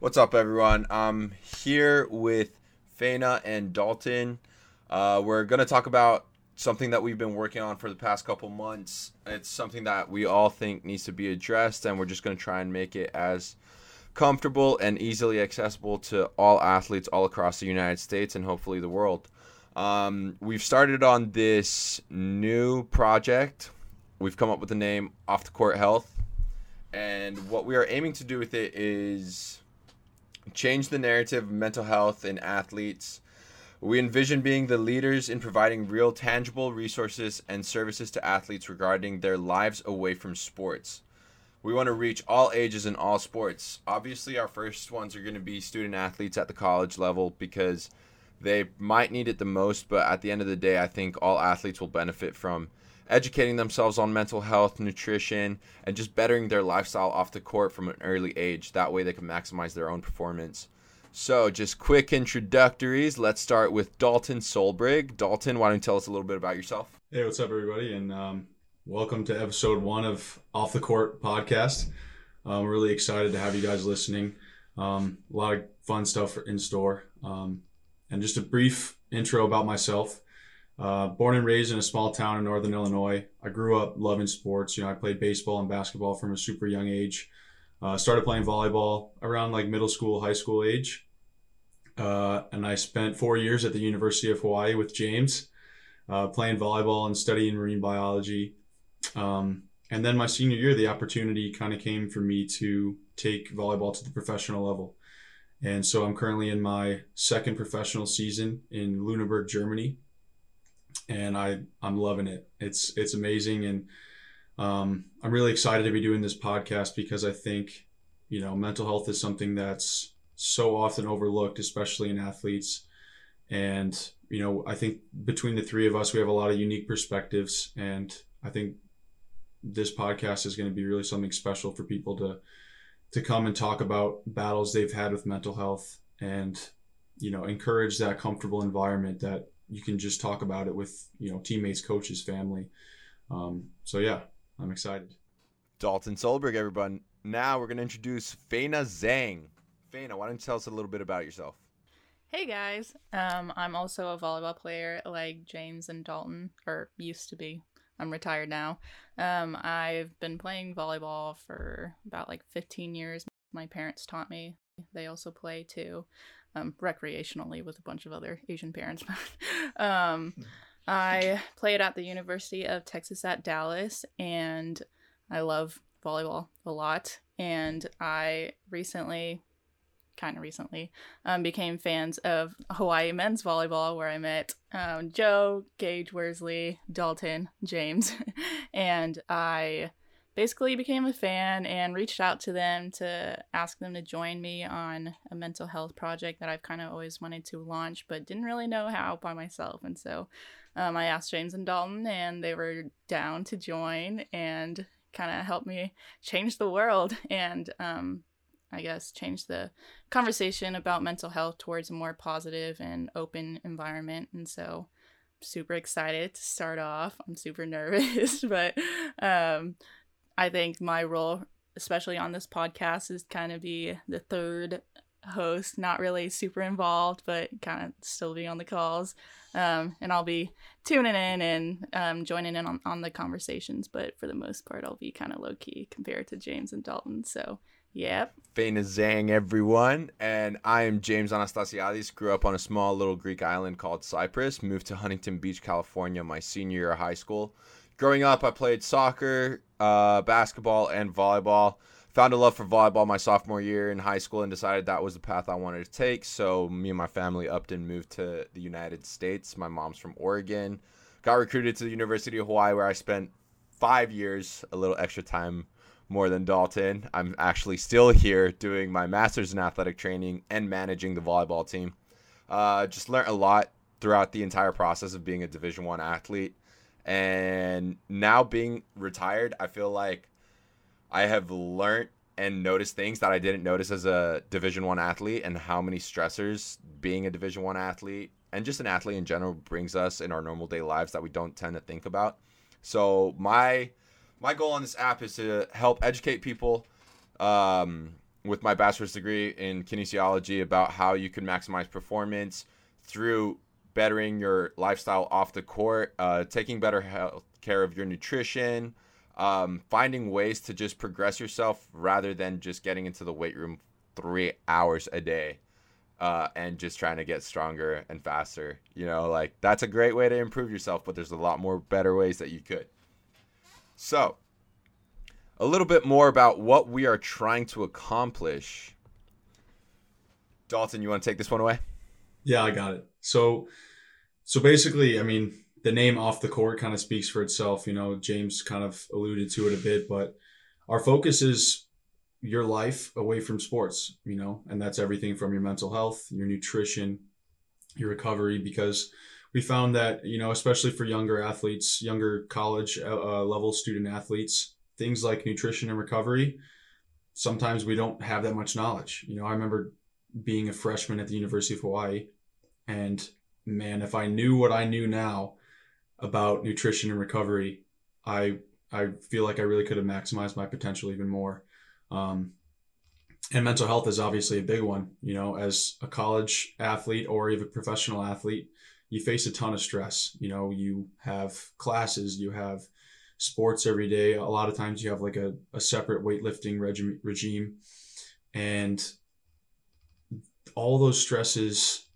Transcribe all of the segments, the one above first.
What's up, everyone? I'm here with Faina and Dalton. Uh, we're going to talk about something that we've been working on for the past couple months. It's something that we all think needs to be addressed, and we're just going to try and make it as comfortable and easily accessible to all athletes all across the United States and hopefully the world. Um, we've started on this new project. We've come up with the name Off the Court Health. And what we are aiming to do with it is change the narrative of mental health in athletes. We envision being the leaders in providing real, tangible resources and services to athletes regarding their lives away from sports. We want to reach all ages in all sports. Obviously, our first ones are going to be student athletes at the college level because they might need it the most, but at the end of the day, I think all athletes will benefit from educating themselves on mental health, nutrition, and just bettering their lifestyle off the court from an early age. That way, they can maximize their own performance. So, just quick introductories. Let's start with Dalton Solbrig. Dalton, why don't you tell us a little bit about yourself? Hey, what's up, everybody? And um, welcome to episode one of Off the Court podcast. I'm really excited to have you guys listening. Um, a lot of fun stuff in store. Um, and just a brief intro about myself. Uh, born and raised in a small town in northern Illinois. I grew up loving sports. You know, I played baseball and basketball from a super young age. Uh, started playing volleyball around like middle school, high school age. Uh, and I spent four years at the University of Hawaii with James, uh, playing volleyball and studying marine biology. Um, and then my senior year, the opportunity kind of came for me to take volleyball to the professional level. And so I'm currently in my second professional season in Lüneburg, Germany, and I I'm loving it. It's it's amazing, and um, I'm really excited to be doing this podcast because I think you know mental health is something that's so often overlooked, especially in athletes. And you know, I think between the three of us, we have a lot of unique perspectives, and I think this podcast is going to be really something special for people to to come and talk about battles they've had with mental health and you know encourage that comfortable environment that you can just talk about it with you know teammates coaches family um, so yeah i'm excited dalton solbrig everyone now we're going to introduce Faina Zhang. Faina, why don't you tell us a little bit about yourself? Hey guys, um, I'm also a volleyball player like James and Dalton, or used to be. I'm retired now. Um, I've been playing volleyball for about like 15 years. My parents taught me. They also play too, um, recreationally with a bunch of other Asian parents. um, I played at the University of Texas at Dallas, and I love volleyball a lot. And I recently kind of recently, um, became fans of Hawaii men's volleyball, where I met um, Joe, Gage Worsley, Dalton, James, and I basically became a fan and reached out to them to ask them to join me on a mental health project that I've kind of always wanted to launch, but didn't really know how by myself. And so um, I asked James and Dalton, and they were down to join and kind of help me change the world. And um, I guess, change the conversation about mental health towards a more positive and open environment. And so, super excited to start off. I'm super nervous, but um, I think my role, especially on this podcast, is kind of be the third host, not really super involved, but kind of still be on the calls. Um, and I'll be tuning in and um, joining in on, on the conversations, but for the most part, I'll be kind of low key compared to James and Dalton. So Yep. Faina Zhang, everyone. And I am James Anastasiadis. Grew up on a small little Greek island called Cyprus. Moved to Huntington Beach, California, my senior year of high school. Growing up, I played soccer, uh, basketball, and volleyball. Found a love for volleyball my sophomore year in high school and decided that was the path I wanted to take. So me and my family upped and moved to the United States. My mom's from Oregon. Got recruited to the University of Hawaii, where I spent five years, a little extra time more than Dalton. I'm actually still here doing my master's in athletic training and managing the volleyball team. Uh, just learned a lot throughout the entire process of being a Division One athlete, and now being retired, I feel like I have learned and noticed things that I didn't notice as a Division One athlete, and how many stressors being a Division One athlete and just an athlete in general brings us in our normal day lives that we don't tend to think about. So my my goal on this app is to help educate people um, with my bachelor's degree in kinesiology about how you can maximize performance through bettering your lifestyle off the court, uh, taking better health care of your nutrition, um, finding ways to just progress yourself rather than just getting into the weight room three hours a day uh, and just trying to get stronger and faster. You know, like that's a great way to improve yourself, but there's a lot more better ways that you could. So, a little bit more about what we are trying to accomplish. Dalton, you want to take this one away? Yeah, I got it. So, so basically, I mean, the name off the court kind of speaks for itself. You know, James kind of alluded to it a bit, but our focus is your life away from sports, you know, and that's everything from your mental health, your nutrition, your recovery, because we found that, you know, especially for younger athletes, younger college uh, uh level student athletes, things like nutrition and recovery, sometimes we don't have that much knowledge. You know, I remember being a freshman at the University of Hawaii and man, if I knew what I knew now about nutrition and recovery, I I feel like I really could have maximized my potential even more. Um, and mental health is obviously a big one. You know, as a college athlete or even professional athlete, you face a ton of stress. You know, you have classes, you have sports every day. A lot of times you have like a, a separate weightlifting regime, regime. And all those stresses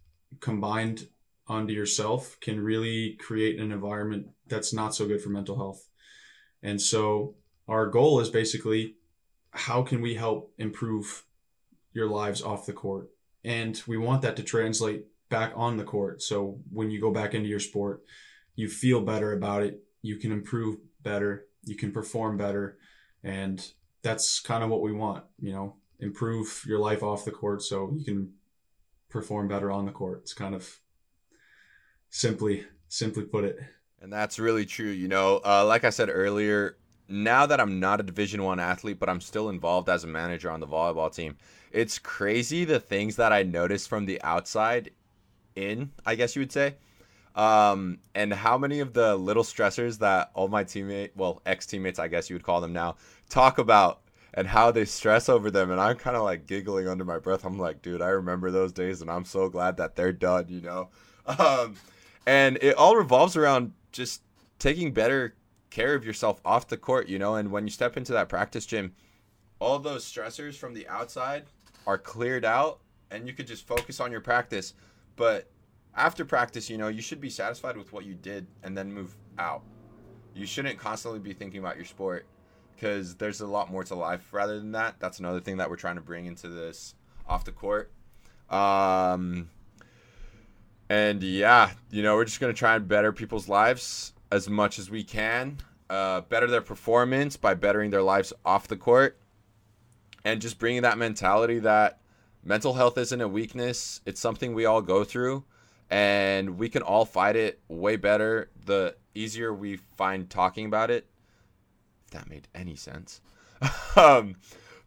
combined onto yourself can really create an environment that's not so good for mental health. And so our goal is basically how can we help improve your lives off the court? And we want that to translate back on the court. So when you go back into your sport, you feel better about it, you can improve better, you can perform better. And that's kind of what we want, you know, improve your life off the court so you can perform better on the court. It's kind of simply simply put it. And that's really true. You know, uh, like I said earlier, now that I'm not a Division One athlete, but I'm still involved as a manager on the volleyball team, it's crazy the things that I noticed from the outside in, I guess you would say. Um, and how many of the little stressors that all my teammate, well, ex teammates, I guess you would call them now, talk about and how they stress over them. And I'm kind of like giggling under my breath. I'm like, dude, I remember those days and I'm so glad that they're done, you know? Um, and it all revolves around just taking better care of yourself off the court, you know. And when you step into that practice gym, all those stressors from the outside are cleared out, and you could just focus on your practice. But after practice, you know, you should be satisfied with what you did and then move out. You shouldn't constantly be thinking about your sport because there's a lot more to life rather than that. That's another thing that we're trying to bring into this off the court. Um, and yeah, you know, we're just gonna try and better people's lives as much as we can, uh, better their performance by bettering their lives off the court, and just bringing that mentality that mental health isn't a weakness; it's something we all go through, and we can all fight it way better the easier we find talking about it. That made any sense. um,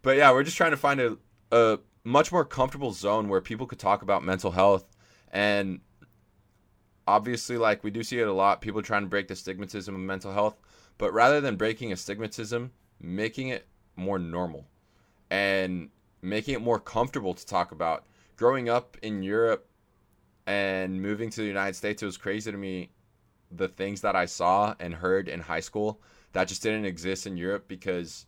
but yeah, we're just trying to find a, a much more comfortable zone where people could talk about mental health. And obviously like we do see it a lot people trying to break the stigmatism of mental health. But rather than breaking a stigmatism making it more normal and making it more comfortable to talk about. Growing up in europe and moving to the united states it was crazy to me the things that i saw and heard in high school that just didn't exist in europe because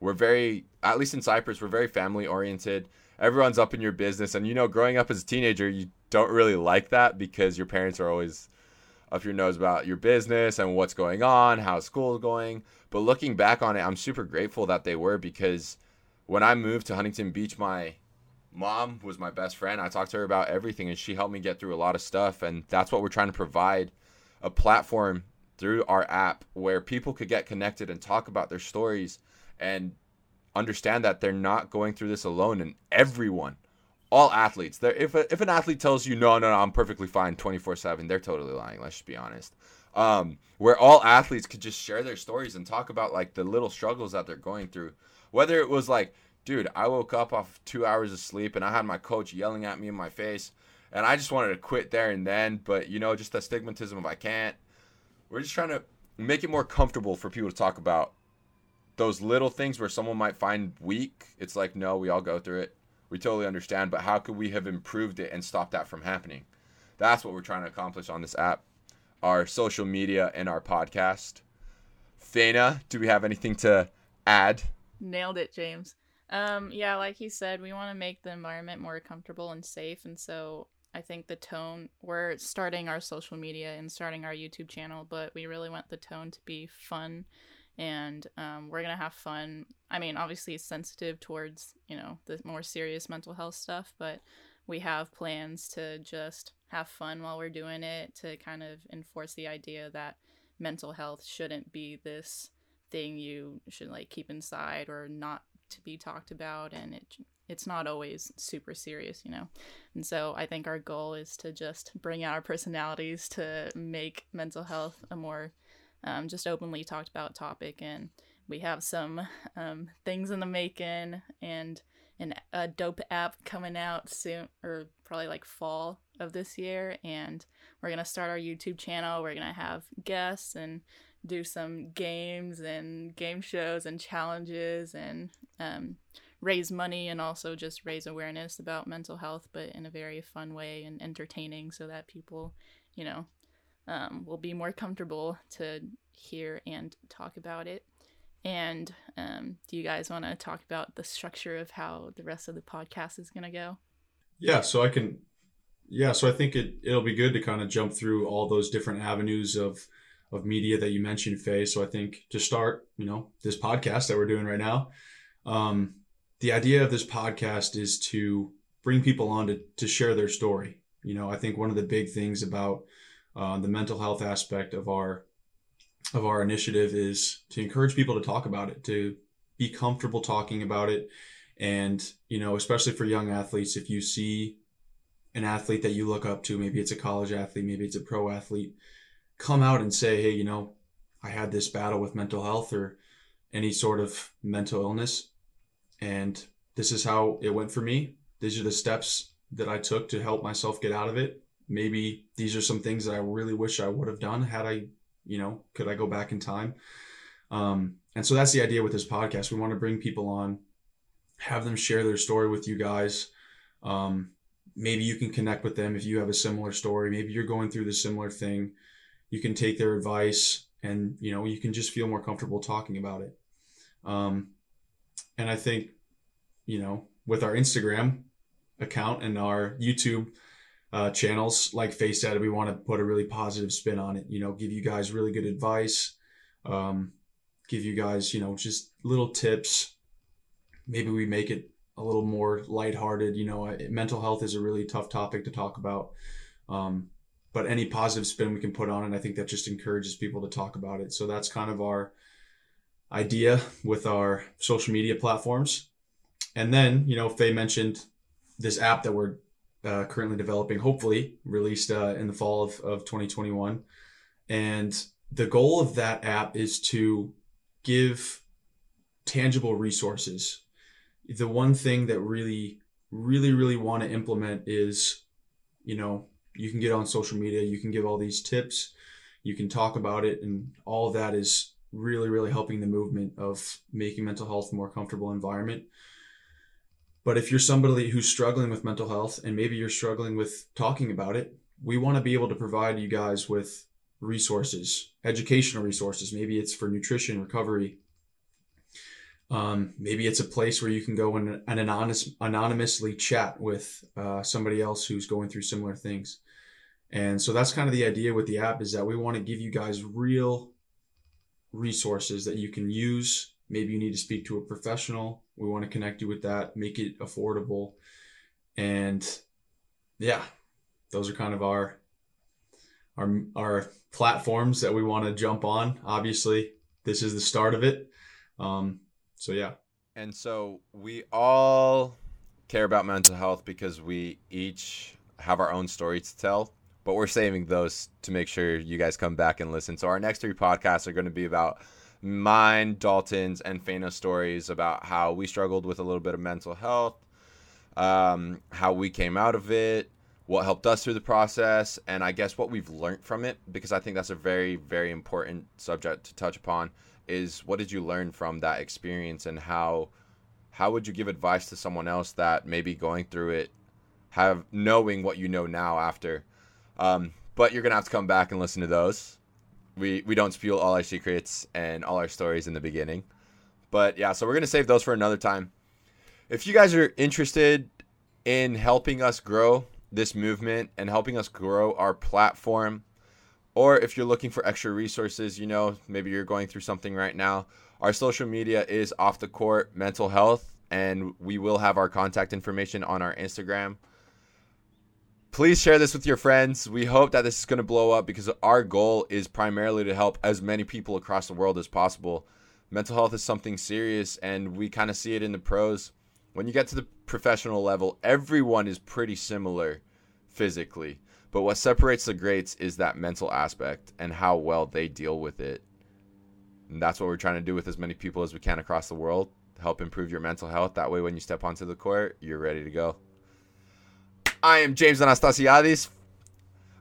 we're very at least in cyprus we're very family oriented everyone's up in your business and you know growing up as a teenager you don't really like that because your parents are always up your nose about your business and what's going on, how school's going. But looking back on it, I'm super grateful that they were because when I moved to Huntington Beach, my mom was my best friend. I talked to her about everything and she helped me get through a lot of stuff. And that's what we're trying to provide a platform through our app where people could get connected and talk about their stories and understand that they're not going through this alone and everyone all athletes. There, if if an athlete tells you no, no, no, I'm perfectly fine 24 seven, they're totally lying. Let's just be honest. Um, where all athletes could just share their stories and talk about like the little struggles that they're going through, whether it was like, dude, I woke up off two hours of sleep and I had my coach yelling at me in my face, and I just wanted to quit there and then, but you know, just the stigmatism of I can't. We're just trying to make it more comfortable for people to talk about those little things where someone might find weak, it's like, no, we all go through it. We totally understand, but how could we have improved it and stopped that from happening? That's what we're trying to accomplish on this app, our social media, and our podcast. Faina, do we have anything to add? Nailed it, James. Um, yeah, like he said, we want to make the environment more comfortable and safe, and so I think the tone we're starting our social media and starting our YouTube channel, but we really want the tone to be fun and um, we're gonna have fun. I mean, obviously, it's sensitive towards you know the more serious mental health stuff, but we have plans to just have fun while we're doing it to kind of enforce the idea that mental health shouldn't be this thing you should like keep inside or not to be talked about and it it's not always super serious you know? And so i think our goal is to just bring out our personalities to make mental health a more um, just openly talked about topic. And we have some um, things in the making and an, a dope app coming out soon or probably like fall of this year. And we're gonna start our youtube channel. We're gonna have guests and do some games and game shows and challenges and um, raise money and also just raise awareness about mental health but in a very fun way and entertaining so that people you know um, will be more comfortable to hear and talk about it. And um, do you guys want to talk about the structure of how the rest of the podcast is going to go? Yeah, so I can. Yeah, so I think it it'll be good to kind of jump through all those different avenues of of media that you mentioned, Faye. So I think to start, you know, this podcast that we're doing right now, um, the idea of this podcast is to bring people on to to share their story. You know, I think one of the big things about uh, the mental health aspect of our of our initiative is to encourage people to talk about it, to be comfortable talking about it, and you know, especially for young athletes, if you see an athlete that you look up to, maybe it's a college athlete, maybe it's a pro athlete, come out and say, hey, you know, I had this battle with mental health or any sort of mental illness, and this is how it went for me. These are the steps that I took to help myself get out of it maybe these are some things that I really wish I would have done had I, you know, could I go back in time? Um, and so that's the idea with this podcast. We want to bring people on, have them share their story with you guys. Um, maybe you can connect with them if you have a similar story. Maybe you're going through the similar thing. You can take their advice and, you know, you can just feel more comfortable talking about it. Um, and I think, you know, with our Instagram account and our YouTube uh, channels. Like Face said, we want to put a really positive spin on it. You know, give you guys really good advice, um, give you guys, you know, just little tips. Maybe we make it a little more lighthearted. You know, mental health is a really tough topic to talk about. Um, but any positive spin we can put on it, I think that just encourages people to talk about it. So that's kind of our idea with our social media platforms. And then, you know, Faye mentioned this app that we're uh, currently developing, hopefully released uh, in the fall of, of 2021. And the goal of that app is to give tangible resources. The one thing that really, really, really want to implement is, you know, you can get on social media, you can give all these tips, you can talk about it, and all of that is really, really helping the movement of making mental health a more comfortable environment. But if you're somebody who's struggling with mental health and maybe you're struggling with talking about it, we want to be able to provide you guys with resources, educational resources. Maybe it's for nutrition, recovery. Um, maybe it's a place where you can go and, anonymous, anonymously chat with uh, somebody else who's going through similar things. And so that's kind of the idea with the app is that we want to give you guys real resources that you can use maybe you need to speak to a professional. We want to connect you with that make it affordable. And yeah those are kind of our our our platforms that we want to jump on. Obviously this is the start of it. Um so yeah. And so we all care about mental health because we each have our own story to tell but we're saving those to make sure you guys come back and listen. So our next three podcasts are going to be about mine, Dalton's, and Faina's stories about how we struggled with a little bit of mental health, um, how we came out of it, what helped us through the process, and I guess what we've learned from it, because I think that's a very, very important subject to touch upon. is what did you learn from that experience and how how would you give advice to someone else that may be going through it have knowing what you know now after um, but you're gonna have to come back and listen to those we we don't spiel all our secrets and all our stories in the beginning but yeah so we're gonna save those for another time if you guys are interested in helping us grow this movement and helping us grow our platform or if you're looking for extra resources you know maybe you're going through something right now our social media is off the court mental health, and we will have our contact information on our Instagram. Please share this with your friends. We hope that this is going to blow up because our goal is primarily to help as many people across the world as possible. Mental health is something serious, and we kind of see it in the pros. When you get to the professional level, everyone is pretty similar physically. But what separates the greats is that mental aspect and how well they deal with it. And that's what we're trying to do with as many people as we can across the world. Help improve your mental health. That way, when you step onto the court, you're ready to go. I am James Anastasiadis,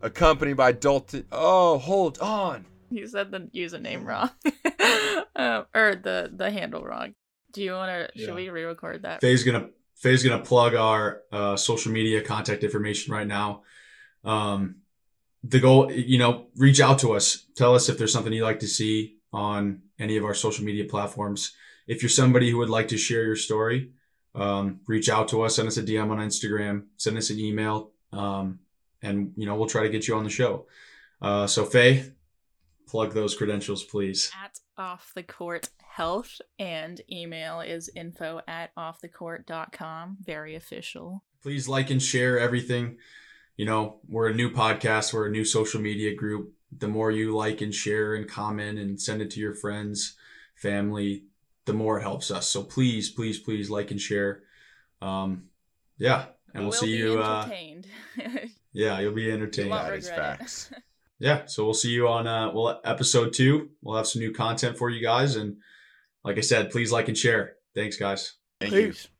accompanied by Dalton. Oh, hold on. You said the username wrong, um, or the the handle wrong. Do you want to? Yeah. Should we re-record that? Faye's gonna Faye's gonna plug our uh, social media contact information right now. Um, the goal, you know, reach out to us. Tell us if there's something you'd like to see on any of our social media platforms. If you're somebody who would like to share your story, um, reach out to us, send us a DM on Instagram, send us an email, um, and you know we'll try to get you on the show. Uh, so Faye, plug those credentials, please. At off the court health and email is info at offthecourt.com. Very official. Please like and share everything. You know, we're a new podcast, we're a new social media group the more you like and share and comment and send it to your friends, family, the more it helps us. So please, please, please like and share. Um, yeah, and we'll, we'll see you. Uh, yeah, you'll be entertained. You that is facts. yeah, so we'll see you on uh, well episode two. We'll have some new content for you guys, and like I said, please like and share. Thanks, guys. Thank please. you.